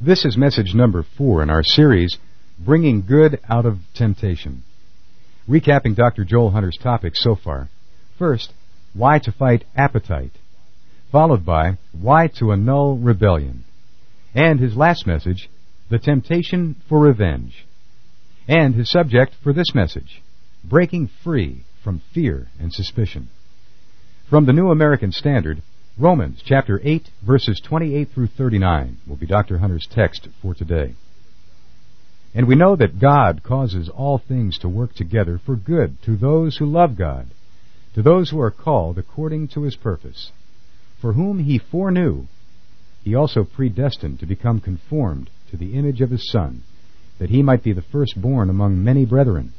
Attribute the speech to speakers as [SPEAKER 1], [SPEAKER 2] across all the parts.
[SPEAKER 1] This is message number four in our series, Bringing Good Out of Temptation. Recapping Dr. Joel Hunter's topics so far. First, why to fight appetite, followed by why to annul rebellion, and his last message, the temptation for revenge, and his subject for this message, breaking free from fear and suspicion. From the New American Standard, Romans chapter 8 verses 28 through 39 will be Dr. Hunter's text for today. And we know that God causes all things to work together for good to those who love God, to those who are called according to his purpose. For whom he foreknew, he also predestined to become conformed to the image of his Son, that he might be the firstborn among many brethren.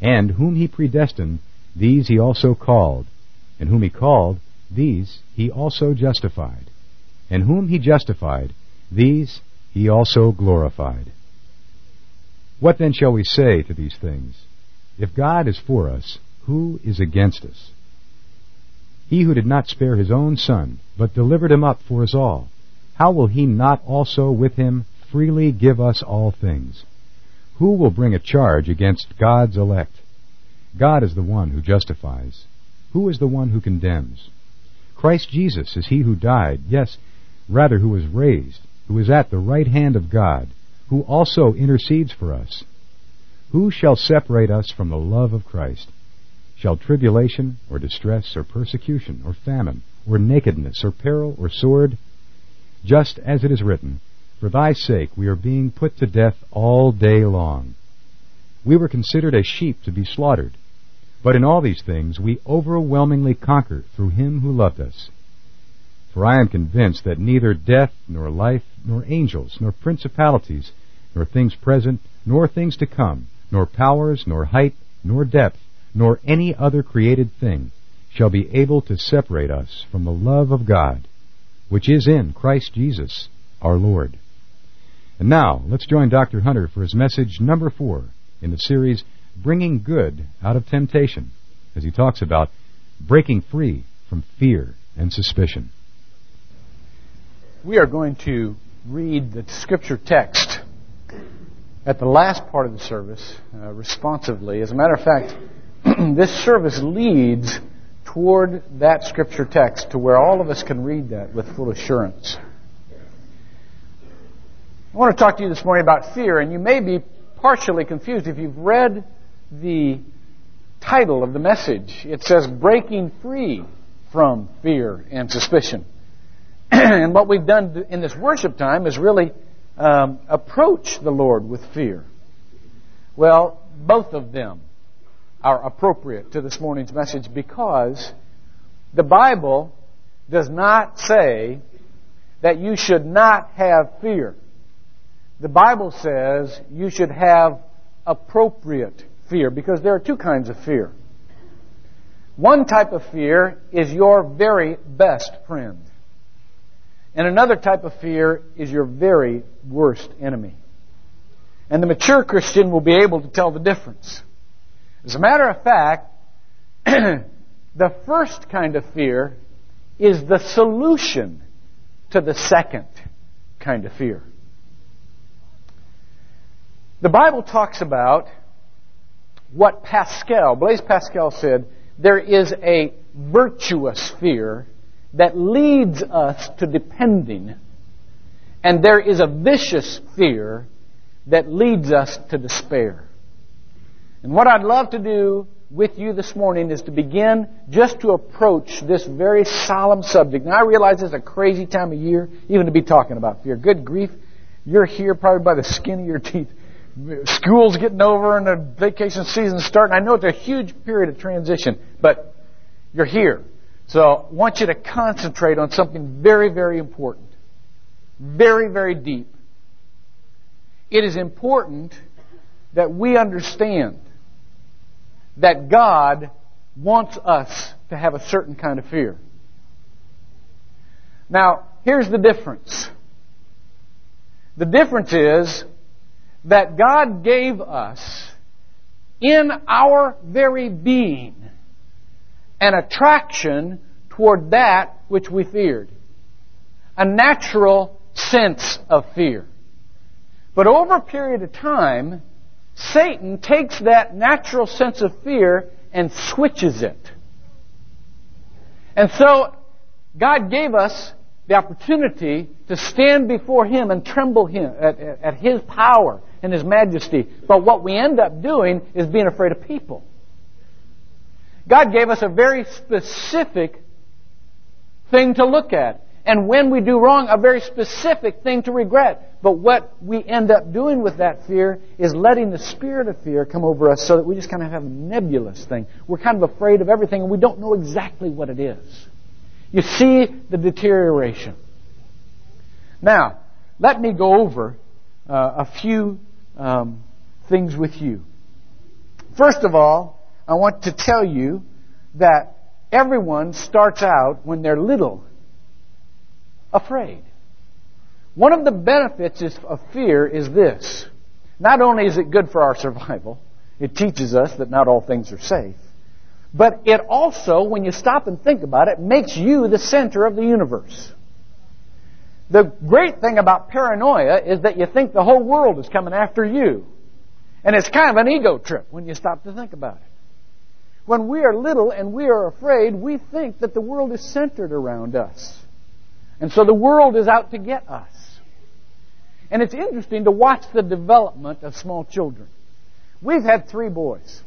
[SPEAKER 1] And whom he predestined, these he also called. And whom he called, these he also justified. And whom he justified, these he also glorified. What then shall we say to these things? If God is for us, who is against us? He who did not spare his own son, but delivered him up for us all, how will he not also with him freely give us all things? Who will bring a charge against God's elect? God is the one who justifies. Who is the one who condemns? Christ Jesus is he who died, yes, rather who was raised, who is at the right hand of God, who also intercedes for us. Who shall separate us from the love of Christ? Shall tribulation, or distress, or persecution, or famine, or nakedness, or peril, or sword? Just as it is written, For thy sake we are being put to death all day long. We were considered as sheep to be slaughtered. But in all these things we overwhelmingly conquer through him who loved us. For I am convinced that neither death, nor life, nor angels, nor principalities, nor things present, nor things to come, nor powers, nor height, nor depth, nor any other created thing shall be able to separate us from the love of God, which is in Christ Jesus our Lord. And now, let's join Dr. Hunter for his message number four in the series bringing good out of temptation, as he talks about breaking free from fear and suspicion.
[SPEAKER 2] We are going to read the scripture text at the last part of the service uh, responsively. As a matter of fact, this service leads toward that scripture text to where all of us can read that with full assurance. I want to talk to you this morning about fear, and you may be partially confused if you've read the title of the message. It says breaking free from fear and suspicion. and what we've done in this worship time is really um, approach the Lord with fear. Well, both of them are appropriate to this morning's message because the Bible does not say that you should not have fear. The Bible says you should have appropriate fear because there are two kinds of fear. One type of fear is your very best friend. And another type of fear is your very worst enemy. And the mature Christian will be able to tell the difference. As a matter of fact, the first kind of fear is the solution to the second kind of fear. The Bible talks about what Pascal, Blaise Pascal said, there is a virtuous fear that leads us to depending, and there is a vicious fear that leads us to despair. And what I'd love to do with you this morning is to begin just to approach this very solemn subject. Now I realize it's a crazy time of year even to be talking about fear. Good grief, you're here probably by the skin of your teeth school's getting over and the vacation season's starting. I know it's a huge period of transition, but you're here. So I want you to concentrate on something very, very important. Very, very deep. It is important that we understand that God wants us to have a certain kind of fear. Now, here's the difference. The difference is that God gave us in our very being an attraction toward that which we feared. A natural sense of fear. But over a period of time, Satan takes that natural sense of fear and switches it. And so, God gave us the opportunity to stand before Him and tremble him at, at, His power and His majesty. But what we end up doing is being afraid of people. God gave us a very specific thing to look at. And when we do wrong, a very specific thing to regret. But what we end up doing with that fear is letting the spirit of fear come over us so that we just kind of have a nebulous thing. We're kind of afraid of everything and we don't know exactly what it is. You see the deterioration. Now, let me go over uh, a few um, things with you. First of all, I want to tell you that everyone starts out when they're little afraid. One of the benefits of fear is this. Not only is it good for our survival, it teaches us that not all things are safe, but it also, when you stop and think about it, makes you the center of the universe. The great thing about paranoia is that you think the whole world is coming after you. And it's kind of an ego trip when you stop to think about it. When we are little and we are afraid, we think that the world is centered around us. And so the world is out to get us. And it's interesting to watch the development of small children. We've had three boys.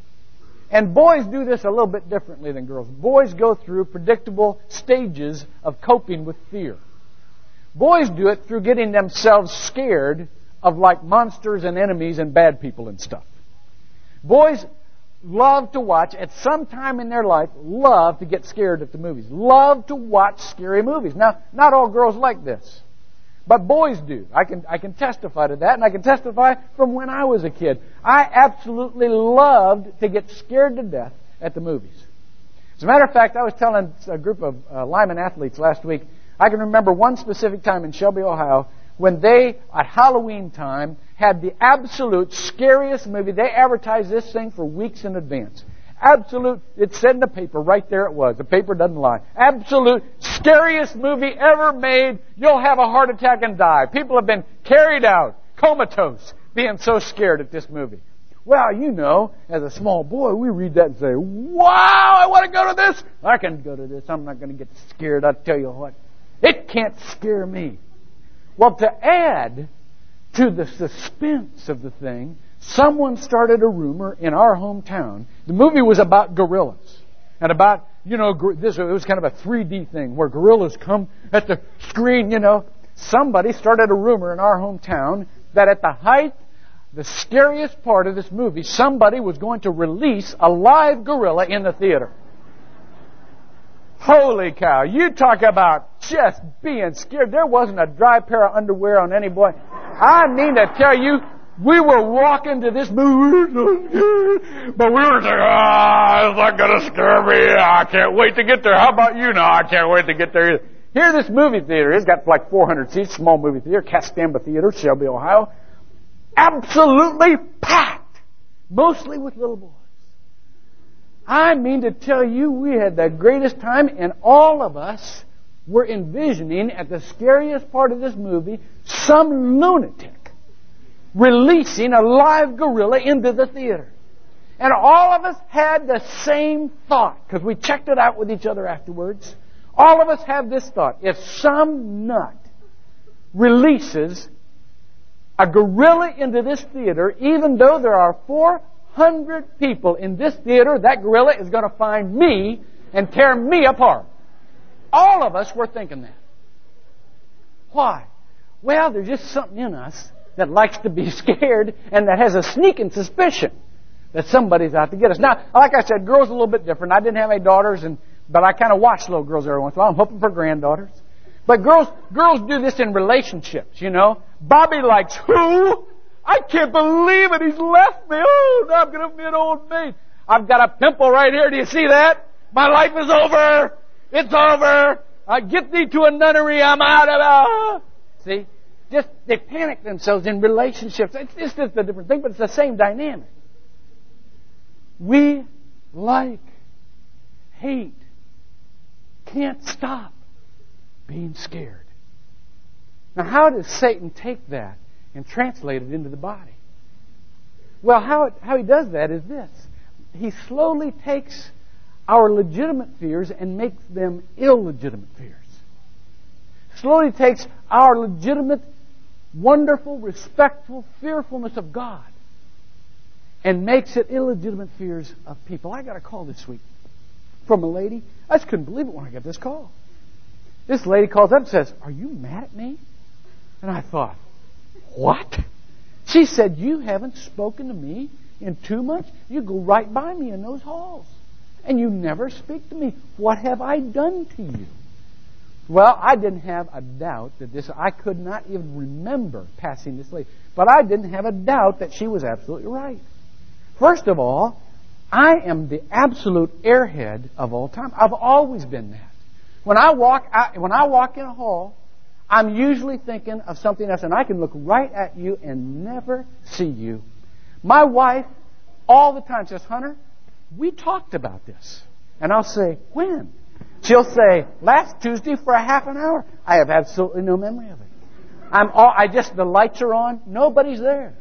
[SPEAKER 2] And boys do this a little bit differently than girls. Boys go through predictable stages of coping with fear. Boys do it through getting themselves scared of like monsters and enemies and bad people and stuff. Boys love to watch at some time in their life, love to get scared at the movies. Love to watch scary movies. Now, not all girls like this. But boys do. I can, I can testify to that, and I can testify from when I was a kid. I absolutely loved to get scared to death at the movies. As a matter of fact, I was telling a group of uh, Lyman athletes last week, I can remember one specific time in Shelby, Ohio, when they, at Halloween time, had the absolute scariest movie. They advertised this thing for weeks in advance. Absolute, it said in the paper, right there it was. The paper doesn't lie. Absolute scariest movie ever made. You'll have a heart attack and die. People have been carried out, comatose, being so scared at this movie. Well, you know, as a small boy, we read that and say, wow, I want to go to this. I can go to this. I'm not going to get scared. I'll tell you what. It can't scare me. Well, to add to the suspense of the thing, someone started a rumor in our hometown. The movie was about gorillas and about, you know, this, it was kind of a 3D thing where gorillas come at the screen, you know. Somebody started a rumor in our hometown that at the height, the scariest part of this movie, somebody was going to release a live gorilla in the theater. Holy cow. You talk about just being scared. There wasn't a dry pair of underwear on any boy. I mean to tell you, we were walking to this movie, but we were saying, ah, oh, it's not to scare me. I can't wait to get there. How about you now? I can't wait to get there. Here, this movie theater has got like 400 seats, small movie theater, Castamba Theater, Shelby, Ohio. Absolutely packed. Mostly with little boys. I mean to tell you, we had the greatest time, and all of us were envisioning at the scariest part of this movie some lunatic releasing a live gorilla into the theater. And all of us had the same thought, because we checked it out with each other afterwards. All of us have this thought. If some nut releases a gorilla into this theater, even though there are 400 people in this theater, that gorilla is going to find me and tear me apart. All of us were thinking that. Why? Well, there's just something in us that likes to be scared and that has a sneaking suspicion that somebody's out to get us. Now, like I said, girls are a little bit different. I didn't have any daughters, and but I kind of watch little girls every once in a while. I'm hoping for granddaughters. But girls, girls do this in relationships, you know. Bobby likes who? I can't believe it. He's left me. Oh, now I'm going to be an old maid. I've got a pimple right here. Do you see that? My life is over. It's over. I get thee to a nunnery. I'm out of it. See? just they panic themselves in relationships. It's, it's just a different thing, but it's the same dynamic. We like, hate, can't stop being scared. Now, how does Satan take that and translate it into the body. Well, how, it, how he does that is this. He slowly takes our legitimate fears and makes them illegitimate fears. Slowly takes our legitimate, wonderful, respectful fearfulness of God and makes it illegitimate fears of people. I got a call this week from a lady. I just couldn't believe it when I got this call. This lady calls up and says, Are you mad at me? And I thought, What? She said, You haven't spoken to me in two months. You go right by me in those halls. And you never speak to me. What have I done to you? Well, I didn't have a doubt that this, I could not even remember passing this lady. But I didn't have a doubt that she was absolutely right. First of all, I am the absolute airhead of all time. I've always been that. When I walk out, when I walk in a hall, I'm usually thinking of something else, and I can look right at you and never see you. My wife all the time says, Hunter, we talked about this. And I'll say, when? She'll say, last Tuesday for a half an hour. I have absolutely no memory of it. I'm all, I just, the lights are on, nobody's there.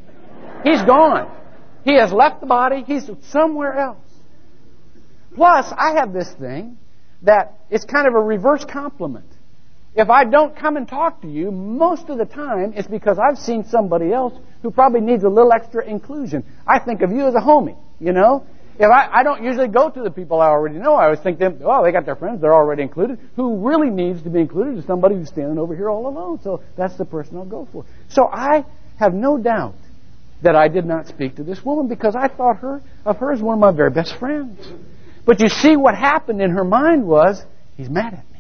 [SPEAKER 2] He's gone. He has left the body, he's somewhere else. Plus, I have this thing that it's kind of a reverse compliment. If I don't come and talk to you, most of the time it's because I've seen somebody else who probably needs a little extra inclusion. I think of you as a homie, you know? If I, I don't usually go to the people I already know. I always think them, oh, they got their friends, they're already included. Who really needs to be included is somebody who's standing over here all alone. So that's the person I'll go for. So I have no doubt that I did not speak to this woman because I thought her of her as one of my very best friends. But you see what happened in her mind was, he's mad at me.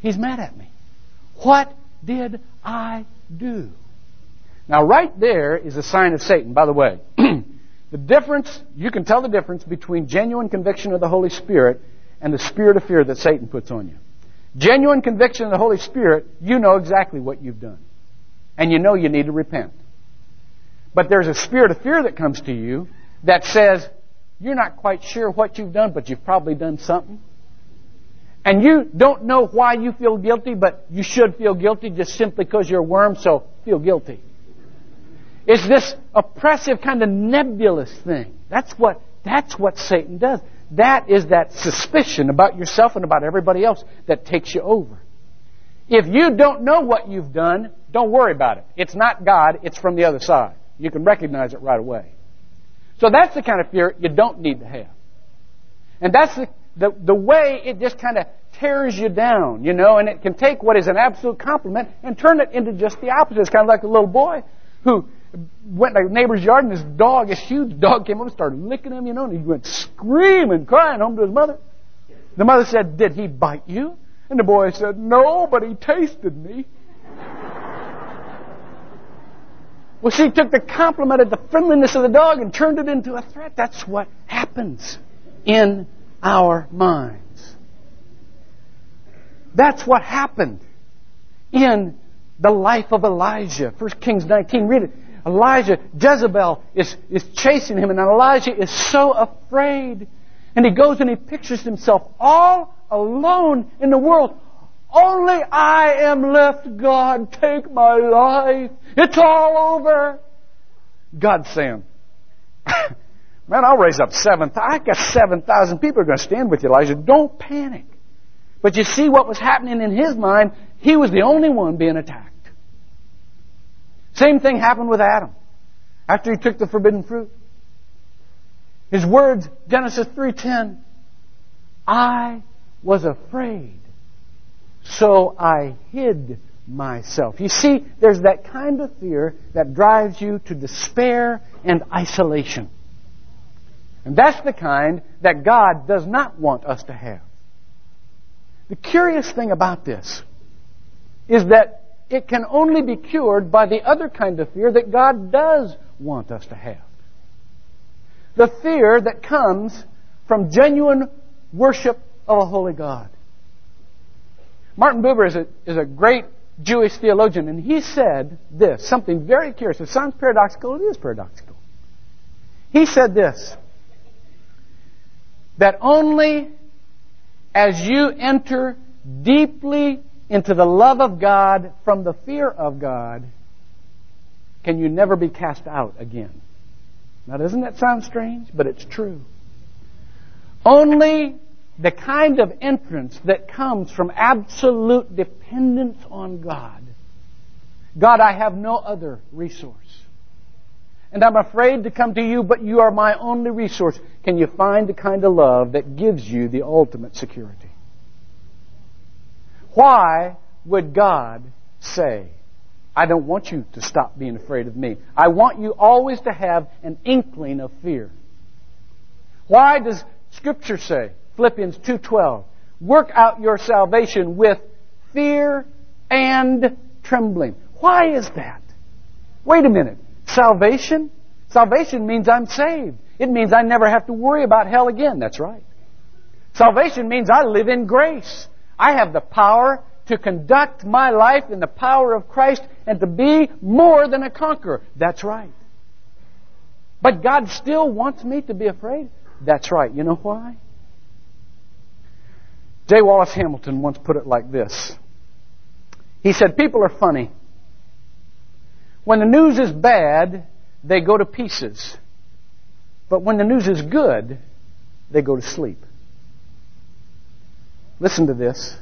[SPEAKER 2] He's mad at me. What did I do? Now, right there is a sign of Satan, by the way. the difference, you can tell the difference between genuine conviction of the Holy Spirit and the spirit of fear that Satan puts on you. Genuine conviction of the Holy Spirit, you know exactly what you've done. And you know you need to repent. But there's a spirit of fear that comes to you that says, you're not quite sure what you've done, but you've probably done something. And you don't know why you feel guilty, but you should feel guilty just simply because you're a worm, so feel guilty. It's this oppressive kind of nebulous thing. That's what, that's what Satan does. That is that suspicion about yourself and about everybody else that takes you over. If you don't know what you've done, don't worry about it. It's not God, it's from the other side. You can recognize it right away. So that's the kind of fear you don't need to have. And that's the, the, the way it just kind of tears you down, you know, and it can take what is an absolute compliment and turn it into just the opposite. It's kind of like a little boy who went to a neighbor's yard and his dog, this huge dog came up and started licking him, you know, and he went screaming, crying home to his mother. The mother said, Did he bite you? And the boy said, No, but he tasted me. Well, she took the compliment of the friendliness of the dog and turned it into a threat. That's what happens in our minds. That's what happened in the life of Elijah. 1 Kings 19, read it. Elijah, Jezebel is, is chasing him, and Elijah is so afraid. And he goes and he pictures himself all alone in the world, only I am left, God. Take my life. It's all over. God's saying, Man, I'll raise up seven. I got seven thousand people are going to stand with you, Elijah. Don't panic. But you see what was happening in his mind. He was the only one being attacked. Same thing happened with Adam after he took the forbidden fruit. His words, Genesis 3:10, I was afraid so I hid myself. You see, there's that kind of fear that drives you to despair and isolation. And that's the kind that God does not want us to have. The curious thing about this is that it can only be cured by the other kind of fear that God does want us to have. The fear that comes from genuine worship of a holy God. Martin Buber is a, is a great Jewish theologian, and he said this, something very curious. It sounds paradoxical, it is paradoxical. He said this that only as you enter deeply into the love of God from the fear of God can you never be cast out again. Now, doesn't that sound strange? But it's true. Only the kind of entrance that comes from absolute dependence on God. God, I have no other resource. And I'm afraid to come to you, but you are my only resource. Can you find the kind of love that gives you the ultimate security? Why would God say, I don't want you to stop being afraid of me. I want you always to have an inkling of fear. Why does Scripture say, Philippians 2.12, work out your salvation with fear and trembling? Why is that? Wait a minute. Salvation? Salvation means I'm saved. It means I never have to worry about hell again. That's right. Salvation means I live in grace. I have the power to conduct my life in the power of Christ and to be more than a conqueror. That's right. But God still wants me to be afraid. That's right. You know why? J. Wallace Hamilton once put it like this. He said, People are funny. When the news is bad, they go to pieces. But when the news is good, they go to sleep. Listen to this.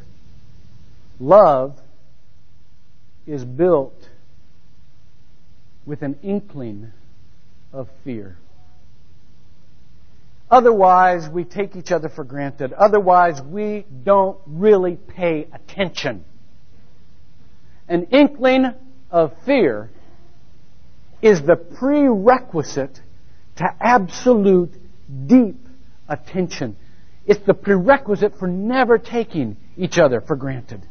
[SPEAKER 2] Love is built with an inkling of fear. Otherwise, we take each other for granted. Otherwise, we don't really pay attention. An inkling of fear is the prerequisite to absolute deep attention. It's the prerequisite for never taking each other for granted.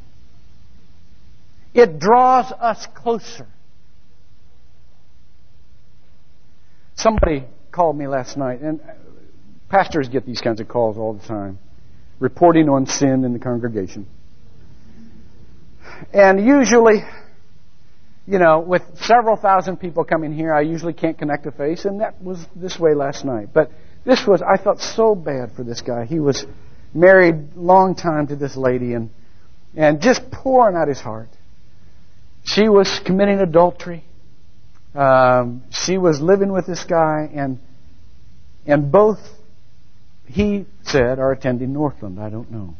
[SPEAKER 2] It draws us closer. Somebody called me last night, and pastors get these kinds of calls all the time, reporting on sin in the congregation. And usually, you know, with several thousand people coming here, I usually can't connect a face, and that was this way last night. But this was, I felt so bad for this guy. He was married long time to this lady, and and just pouring out his heart. She was committing adultery. Um, she was living with this guy, and and both he said are attending Northland. I don't know.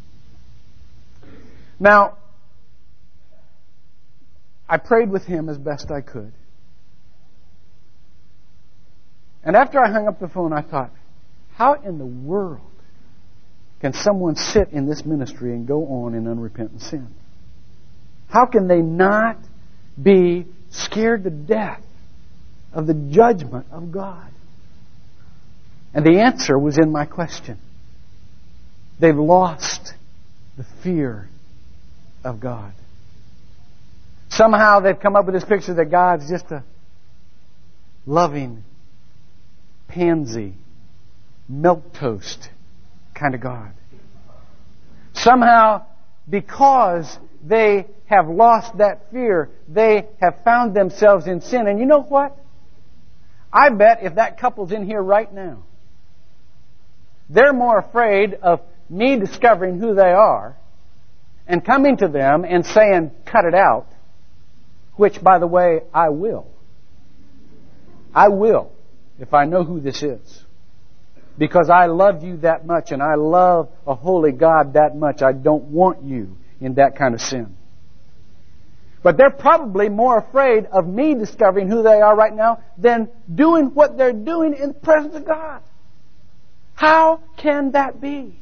[SPEAKER 2] Now, I prayed with him as best I could. And after I hung up the phone, I thought, how in the world can someone sit in this ministry and go on in unrepentant sin? How can they not be scared to death of the judgment of God? And the answer was in my question. They've lost the fear of God. Somehow they've come up with this picture that God's just a loving, pansy, milk toast kind of God. Somehow, because they have lost that fear, they have found themselves in sin. And you know what? I bet if that couple's in here right now, they're more afraid of me discovering who they are and coming to them and saying, cut it out, which, by the way, I will. I will, if I know who this is. Because I love you that much and I love a holy God that much, I don't want you in that kind of sin. But they're probably more afraid of me discovering who they are right now than doing what they're doing in the presence of God. How can that be?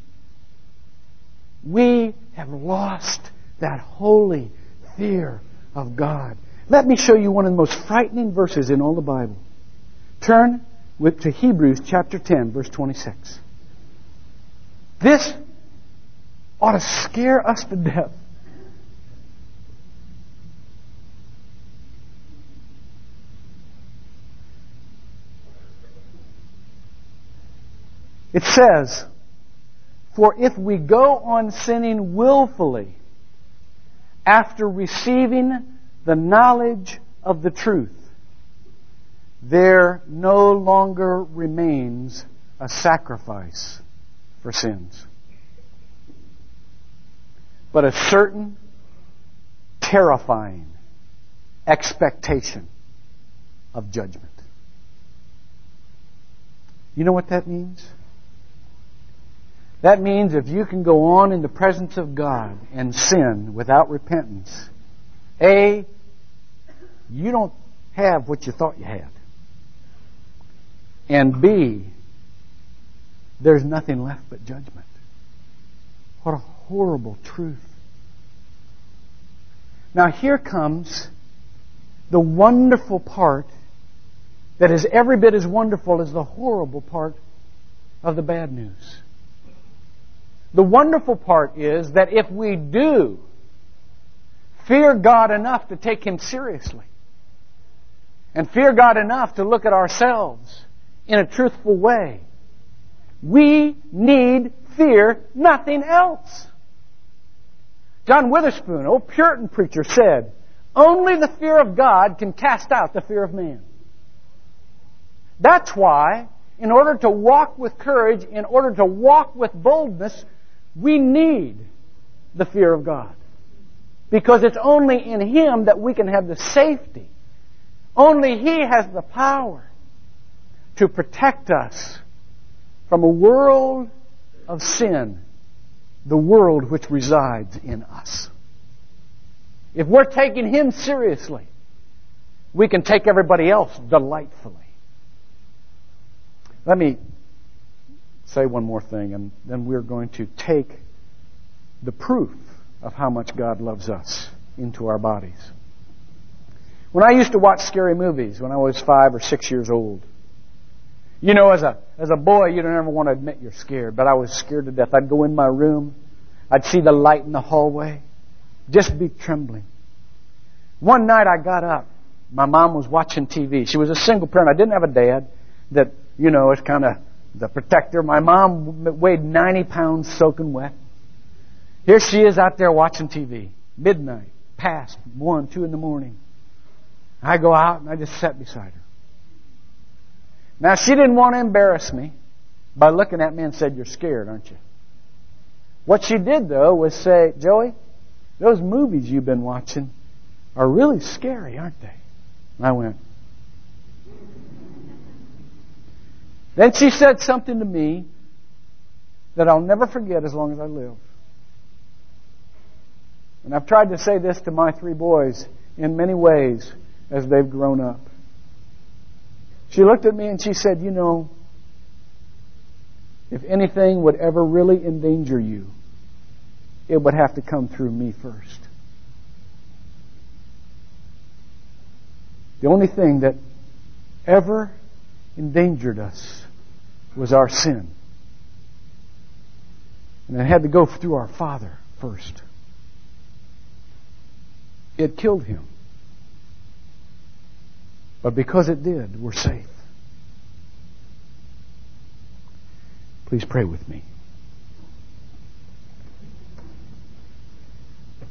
[SPEAKER 2] We have lost that holy fear of God. Let me show you one of the most frightening verses in all the Bible. Turn with, to Hebrews chapter 10, verse 26. This ought to scare us to death. It says, For if we go on sinning willfully after receiving the knowledge of the truth, there no longer remains a sacrifice for sins, but a certain terrifying expectation of judgment. You know what that means? That means if you can go on in the presence of God and sin without repentance, A, you don't have what you thought you had. And B, there's nothing left but judgment. What a horrible truth. Now here comes the wonderful part that is every bit as wonderful as the horrible part of the bad news. The wonderful part is that if we do fear God enough to take Him seriously, and fear God enough to look at ourselves in a truthful way, we need fear nothing else. John Witherspoon, old Puritan preacher, said, Only the fear of God can cast out the fear of man. That's why, in order to walk with courage, in order to walk with boldness, we need the fear of God. Because it's only in Him that we can have the safety. Only He has the power to protect us from a world of sin, the world which resides in us. If we're taking Him seriously, we can take everybody else delightfully. Let me say one more thing, and then we're going to take the proof of how much God loves us into our bodies. When I used to watch scary movies when I was five or six years old, you know, as a as a boy, you don't ever want to admit you're scared, but I was scared to death. I'd go in my room, I'd see the light in the hallway, just be trembling. One night I got up. My mom was watching TV. She was a single parent. I didn't have a dad that, you know, is kind of the protector. My mom weighed 90 pounds soaking wet. Here she is out there watching TV. Midnight, past one, two in the morning. I go out and I just sat beside her. Now, she didn't want to embarrass me by looking at me and said, You're scared, aren't you? What she did, though, was say, Joey, those movies you've been watching are really scary, aren't they? And I went, Then she said something to me that I'll never forget as long as I live. And I've tried to say this to my three boys in many ways as they've grown up. She looked at me and she said, You know, if anything would ever really endanger you, it would have to come through me first. The only thing that ever endangered us was our sin. And it had to go through our Father first. It killed him. But because it did, we're safe. Please pray with me.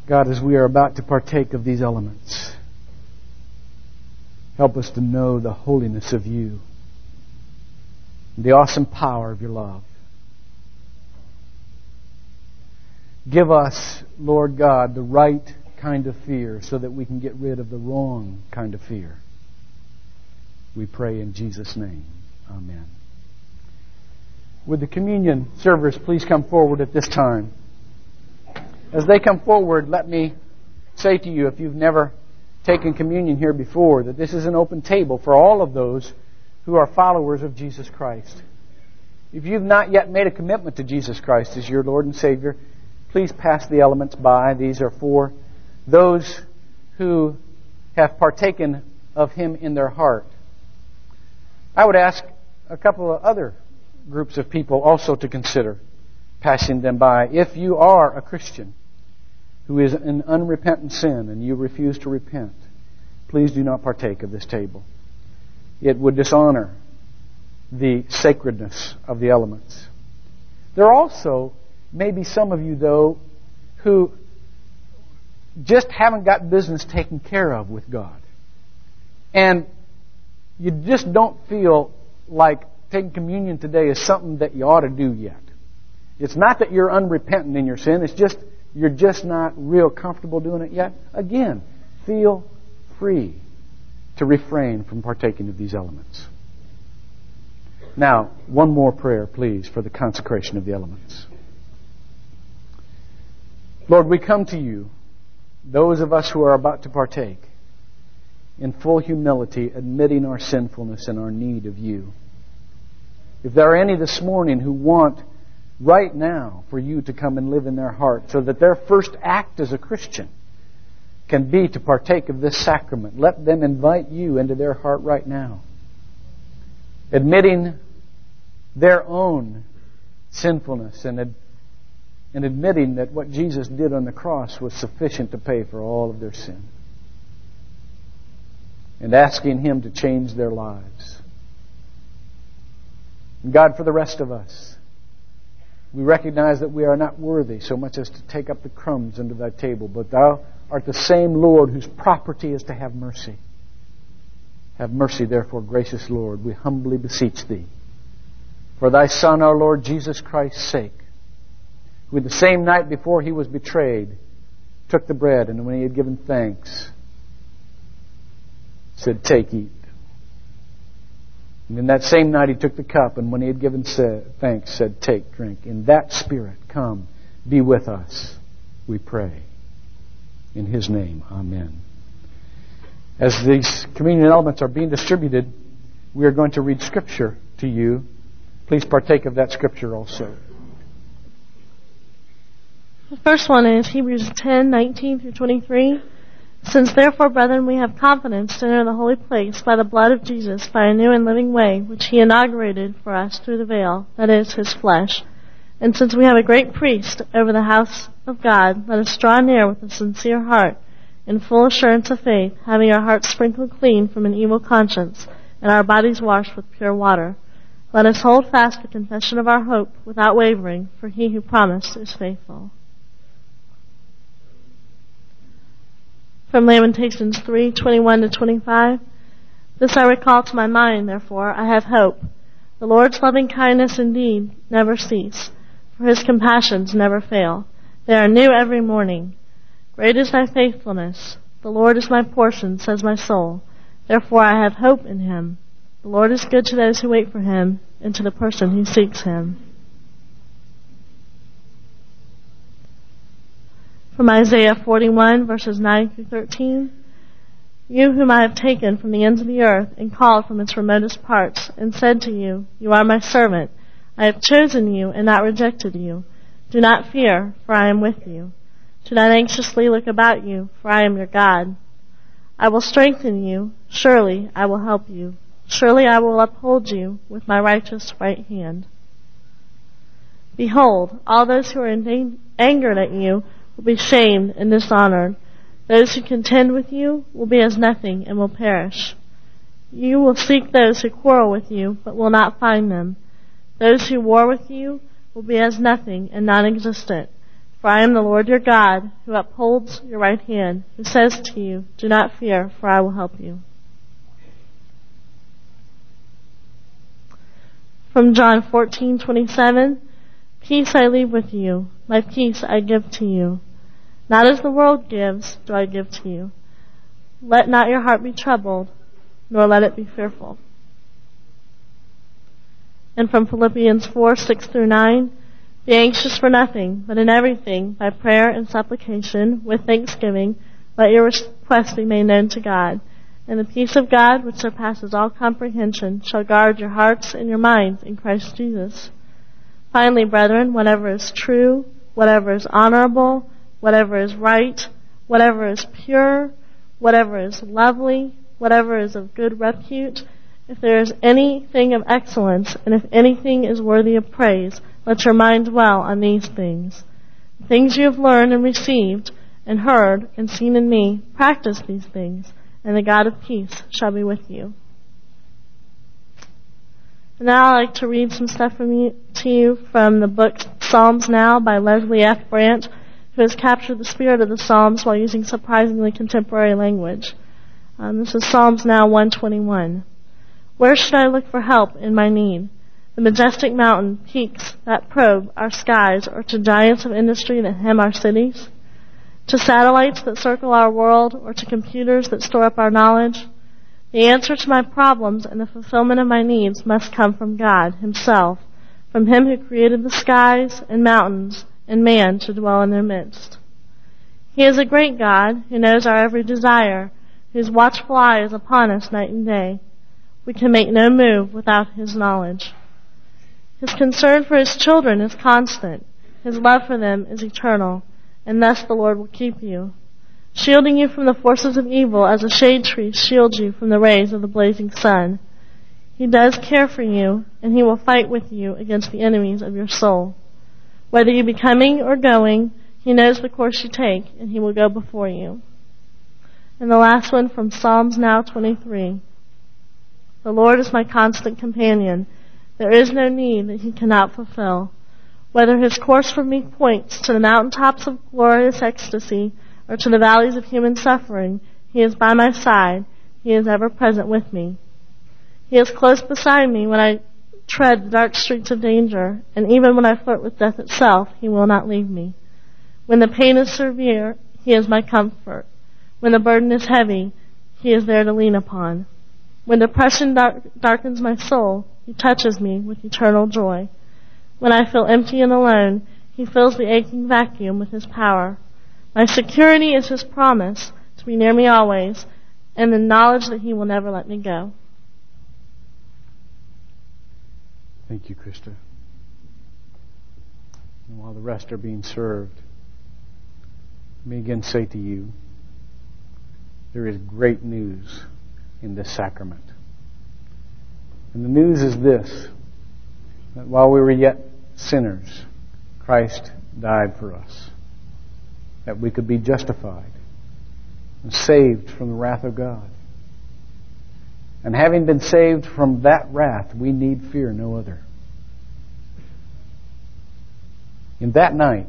[SPEAKER 2] God, as we are about to partake of these elements, help us to know the holiness of you, the awesome power of your love. Give us, Lord God, the right kind of fear so that we can get rid of the wrong kind of fear. We pray in Jesus' name. Amen. Would the communion servers please come forward at this time? As they come forward, let me say to you, if you've never taken communion here before, that this is an open table for all of those who are followers of Jesus Christ. If you've not yet made a commitment to Jesus Christ as your Lord and Savior, please pass the elements by. These are for those who have partaken of Him in their heart. I would ask a couple of other groups of people also to consider passing them by. If you are a Christian who is in unrepentant sin and you refuse to repent, please do not partake of this table. It would dishonor the sacredness of the elements. There are also maybe some of you, though, who just haven't got business taken care of with God. And you just don't feel like taking communion today is something that you ought to do yet. It's not that you're unrepentant in your sin, it's just you're just not real comfortable doing it yet. Again, feel free to refrain from partaking of these elements. Now, one more prayer, please, for the consecration of the elements. Lord, we come to you, those of us who are about to partake, in full humility, admitting our sinfulness and our need of you. If there are any this morning who want right now for you to come and live in their heart so that their first act as a Christian can be to partake of this sacrament, let them invite you into their heart right now. Admitting their own sinfulness and, and admitting that what Jesus did on the cross was sufficient to pay for all of their sin. And asking Him to change their lives. And God, for the rest of us, we recognize that we are not worthy so much as to take up the crumbs under thy table, but thou art the same Lord whose property is to have mercy. Have mercy, therefore, gracious Lord, we humbly beseech thee. For thy Son, our Lord Jesus Christ's sake, who the same night before he was betrayed, took the bread, and when he had given thanks, said, Take, eat. And in that same night he took the cup, and when he had given thanks, said, Take, drink. In that spirit, come, be with us, we pray. In his name, amen. As these communion elements are being distributed, we are going to read scripture to you. Please partake of that scripture also.
[SPEAKER 3] The first one is Hebrews 10, 19 through 23. Since therefore, brethren, we have confidence to enter the holy place by the blood of Jesus, by a new and living way, which he inaugurated for us through the veil, that is, his flesh. And since we have a great priest over the house of God, let us draw near with a sincere heart, in full assurance of faith, having our hearts sprinkled clean from an evil conscience, and our bodies washed with pure water. Let us hold fast the confession of our hope without wavering, for he who promised is faithful. From Lamentations 3:21 to 25. This I recall to my mind, therefore I have hope. The Lord's loving kindness indeed never cease, for his compassions never fail. They are new every morning. Great is thy faithfulness. The Lord is my portion, says my soul. Therefore I have hope in him. The Lord is good to those who wait for him, and to the person who seeks him. From Isaiah 41 verses 9 through 13. You whom I have taken from the ends of the earth and called from its remotest parts and said to you, you are my servant. I have chosen you and not rejected you. Do not fear, for I am with you. Do not anxiously look about you, for I am your God. I will strengthen you. Surely I will help you. Surely I will uphold you with my righteous right hand. Behold, all those who are angered at you will be shamed and dishonored. Those who contend with you will be as nothing and will perish. You will seek those who quarrel with you, but will not find them. Those who war with you will be as nothing and non-existent. For I am the Lord your God, who upholds your right hand, who says to you, Do not fear, for I will help you. From John 14:27, Peace I leave with you, my peace I give to you. Not as the world gives, do I give to you. Let not your heart be troubled, nor let it be fearful. And from Philippians 4, 6 through 9, be anxious for nothing, but in everything, by prayer and supplication, with thanksgiving, let your requests be made known to God. And the peace of God, which surpasses all comprehension, shall guard your hearts and your minds in Christ Jesus. Finally, brethren, whatever is true, whatever is honorable, whatever is right, whatever is pure, whatever is lovely, whatever is of good repute, if there is anything of excellence, and if anything is worthy of praise, let your mind dwell on these things. The things you have learned and received, and heard, and seen in me, practice these things, and the God of peace shall be with you. Now I'd like to read some stuff you, to you from the book Psalms Now by Leslie F. Brandt who has captured the spirit of the Psalms while using surprisingly contemporary language. Um, this is Psalms now 121. Where should I look for help in my need? The majestic mountain peaks that probe our skies, or to giants of industry that hem our cities? To satellites that circle our world, or to computers that store up our knowledge? The answer to my problems and the fulfillment of my needs must come from God Himself, from Him who created the skies and mountains and man to dwell in their midst. He is a great God who knows our every desire, whose watchful eye is upon us night and day. We can make no move without His knowledge. His concern for His children is constant. His love for them is eternal, and thus the Lord will keep you shielding you from the forces of evil as a shade tree shields you from the rays of the blazing sun. He does care for you, and he will fight with you against the enemies of your soul. Whether you be coming or going, he knows the course you take, and he will go before you. And the last one from Psalms now 23. The Lord is my constant companion. There is no need that he cannot fulfill. Whether his course for me points to the mountaintops of glorious ecstasy, or to the valleys of human suffering, He is by my side. He is ever present with me. He is close beside me when I tread the dark streets of danger, and even when I flirt with death itself, He will not leave me. When the pain is severe, He is my comfort. When the burden is heavy, He is there to lean upon. When depression dark- darkens my soul, He touches me with eternal joy. When I feel empty and alone, He fills the aching vacuum with His power. My security is His promise to be near me always, and the knowledge that He will never let me go.
[SPEAKER 2] Thank you, Krista. And while the rest are being served, let me again say to you there is great news in this sacrament. And the news is this that while we were yet sinners, Christ died for us that we could be justified and saved from the wrath of God. And having been saved from that wrath, we need fear no other. In that night,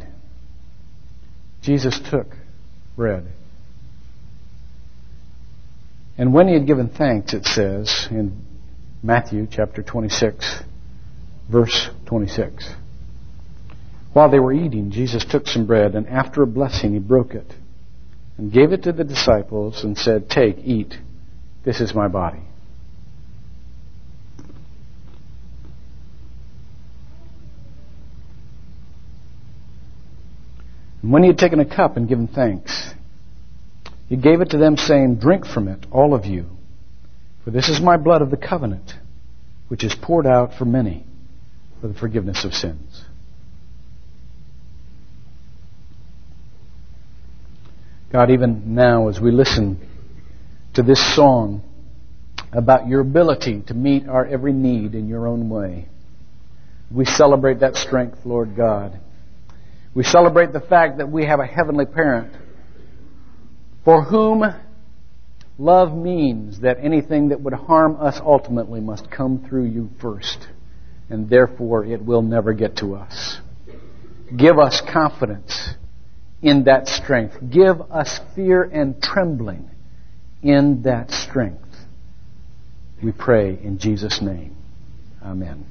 [SPEAKER 2] Jesus took bread. And when he had given thanks, it says in Matthew chapter 26, verse 26. While they were eating, Jesus took some bread, and after a blessing, he broke it and gave it to the disciples and said, Take, eat. This is my body. And when he had taken a cup and given thanks, he gave it to them, saying, Drink from it, all of you, for this is my blood of the covenant, which is poured out for many for the forgiveness of sins. God, even now as we listen to this song about your ability to meet our every need in your own way, we celebrate that strength, Lord God. We celebrate the fact that we have a heavenly parent for whom love means that anything that would harm us ultimately must come through you first, and therefore it will never get to us. Give us confidence in that strength. Give us fear and trembling in that strength. We pray in Jesus' name. Amen.